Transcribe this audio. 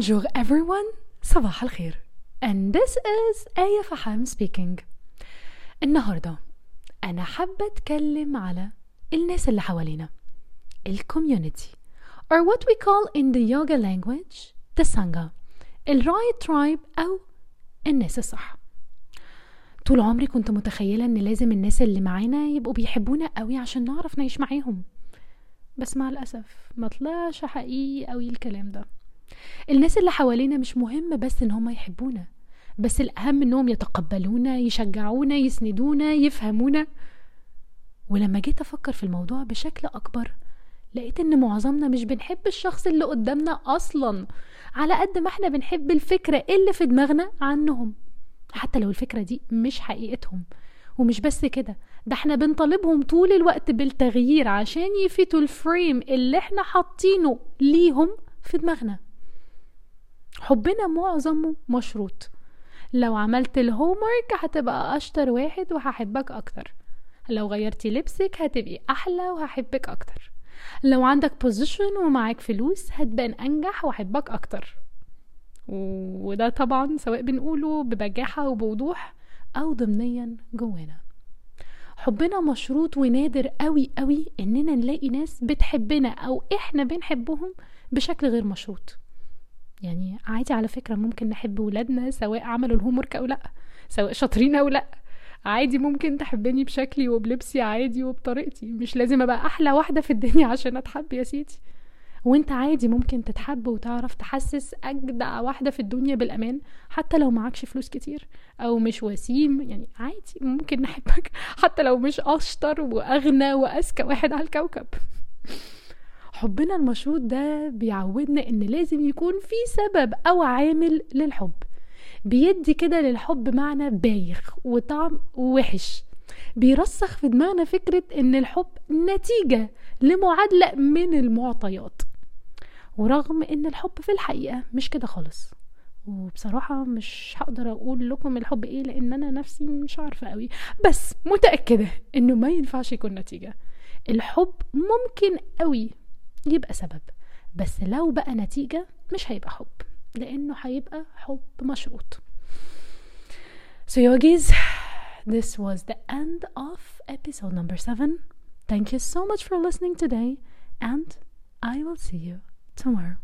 Bonjour everyone. صباح الخير. And this is آية فحام speaking. النهاردة أنا حابة أتكلم على الناس اللي حوالينا ال community or what we call in the yoga language the sangha ال right tribe أو الناس الصح. طول عمري كنت متخيلة إن لازم الناس اللي معانا يبقوا بيحبونا قوي عشان نعرف نعيش معاهم. بس مع الأسف ما طلعش حقيقي قوي الكلام ده. الناس اللي حوالينا مش مهم بس إن هم يحبونا بس الأهم إنهم يتقبلونا يشجعونا يسندونا يفهمونا. ولما جيت أفكر في الموضوع بشكل أكبر لقيت إن معظمنا مش بنحب الشخص اللي قدامنا أصلا على قد ما إحنا بنحب الفكرة اللي في دماغنا عنهم. حتى لو الفكرة دي مش حقيقتهم. ومش بس كده ده إحنا بنطالبهم طول الوقت بالتغيير عشان يفيتوا ال frame اللي إحنا حاطينه ليهم في دماغنا. حبنا معظمه مشروط. لو عملت ال homework هتبقى أشطر واحد وهحبك أكتر. لو غيرتي لبسك هتبقي أحلى وهحبك أكتر. لو عندك position ومعاك فلوس هتبان أنجح وأحبك أكتر. وده طبعا سواء بنقوله ببجاحة وبوضوح أو ضمنيا جوانا. حبنا مشروط ونادر قوي قوي إننا نلاقي ناس بتحبنا أو إحنا بنحبهم بشكل غير مشروط. يعني عادي على فكرة ممكن نحب ولادنا سواء عملوا الهومورك أو لأ سواء شاطرين أو لأ. عادي ممكن تحبني بشكلي وبلبسي عادي وبطريقتي مش لازم أبقى أحلى واحدة في الدنيا عشان أتحب يا سيدي. وانت عادي ممكن تتحب وتعرف تحسس أجدع واحدة في الدنيا بالأمان حتى لو معكش فلوس كتير أو مش وسيم يعني عادي ممكن نحبك حتى لو مش أشطر وأغنى وأذكى واحد على الكوكب. حبنا المشروط ده بيعودنا إن لازم يكون في سبب أو عامل للحب. بيدي كده للحب معنى بايخ وطعم وحش. بيرسخ في دماغنا فكرة إن الحب نتيجة لمعادلة من المعطيات. ورغم إن الحب في الحقيقة مش كده خالص. وبصراحة مش هقدر أقول لكم الحب إيه لأن أنا نفسي مش عارفة قوي. بس متأكدة إنه ما ينفعش يكون نتيجة. الحب ممكن قوي يبقى سبب بس لو بقى نتيجة مش هيبقى حب لأنه هيبقى حب مشروط. So yogis, this was the end of episode number seven. Thank you so much for listening today and I will see you tomorrow.